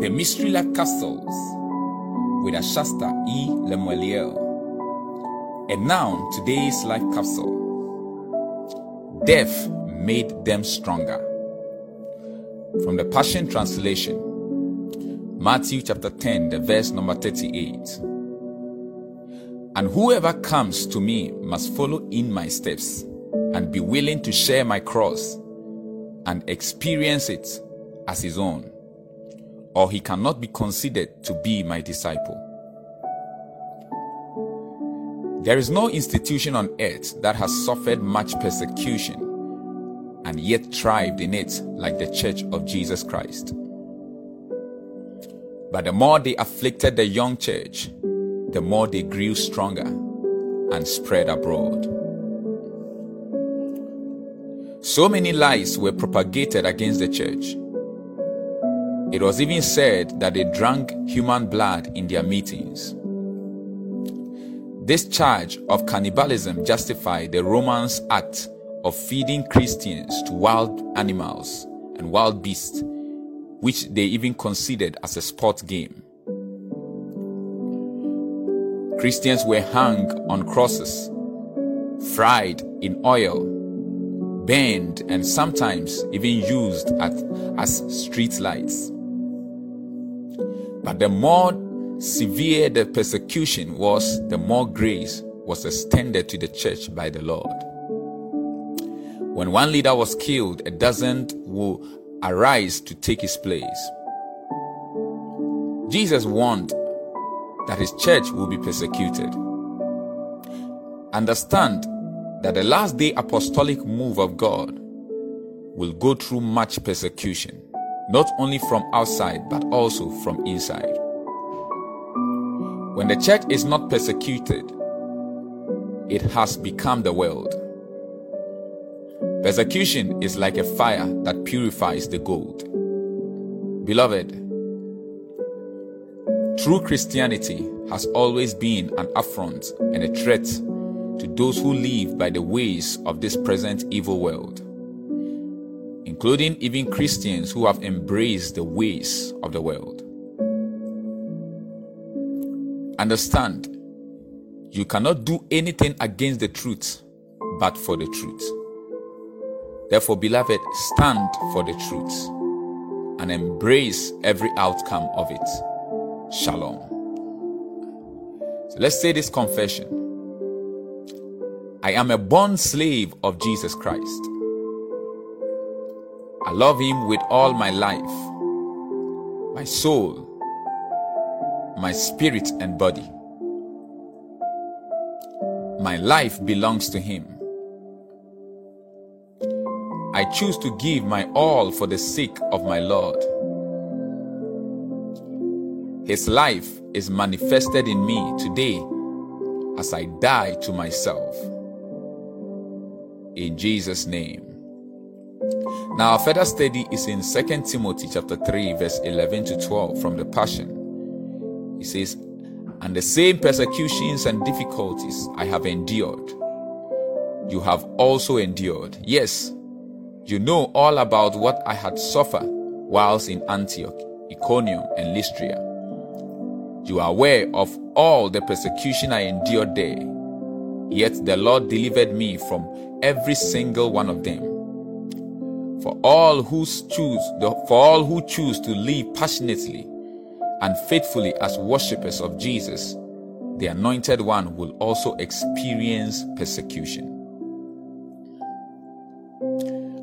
The Mystery Life Capsules with Ashasta E. Lemueliel. And now, today's life capsule. Death made them stronger. From the Passion Translation, Matthew chapter 10, the verse number 38. And whoever comes to me must follow in my steps and be willing to share my cross and experience it as his own, or he cannot be considered to be my disciple. There is no institution on earth that has suffered much persecution and yet thrived in it like the Church of Jesus Christ. But the more they afflicted the young church, the more they grew stronger and spread abroad. So many lies were propagated against the church. It was even said that they drank human blood in their meetings. This charge of cannibalism justified the Romans' act of feeding Christians to wild animals and wild beasts, which they even considered as a sport game. Christians were hung on crosses, fried in oil, burned, and sometimes even used at, as street lights. But the more severe the persecution was, the more grace was extended to the church by the Lord. When one leader was killed, a dozen will arise to take his place. Jesus warned that his church will be persecuted. Understand that the last day apostolic move of God will go through much persecution, not only from outside but also from inside. When the church is not persecuted, it has become the world. Persecution is like a fire that purifies the gold. Beloved, true Christianity has always been an affront and a threat to those who live by the ways of this present evil world, including even Christians who have embraced the ways of the world. Understand, you cannot do anything against the truth but for the truth. Therefore, beloved, stand for the truth and embrace every outcome of it. Shalom. So let's say this confession I am a born slave of Jesus Christ. I love Him with all my life, my soul, my spirit and body. My life belongs to Him. I choose to give my all for the sake of my Lord. His life is manifested in me today as I die to myself. In Jesus' name. Now, our further study is in 2 Timothy chapter 3, verse 11 to 12 from the Passion. He says, And the same persecutions and difficulties I have endured, you have also endured. Yes, you know all about what I had suffered whilst in Antioch, Iconium, and Lystra. You are aware of all the persecution I endured there. Yet the Lord delivered me from every single one of them. For all who choose, for all who choose to live passionately and faithfully as worshippers of Jesus, the anointed one will also experience persecution.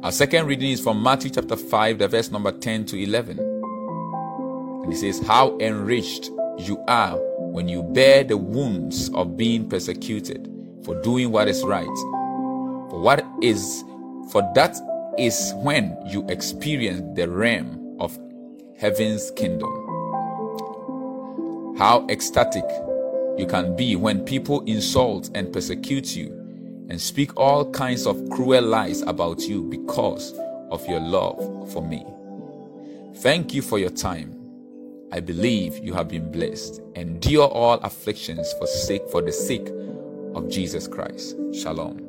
Our second reading is from Matthew chapter 5, the verse number 10 to 11. And it says, How enriched you are when you bear the wounds of being persecuted for doing what is right. For what is, for that is when you experience the realm of heaven's kingdom. How ecstatic you can be when people insult and persecute you and speak all kinds of cruel lies about you because of your love for me. Thank you for your time. I believe you have been blessed. Endure all afflictions for sake for the sake of Jesus Christ. Shalom.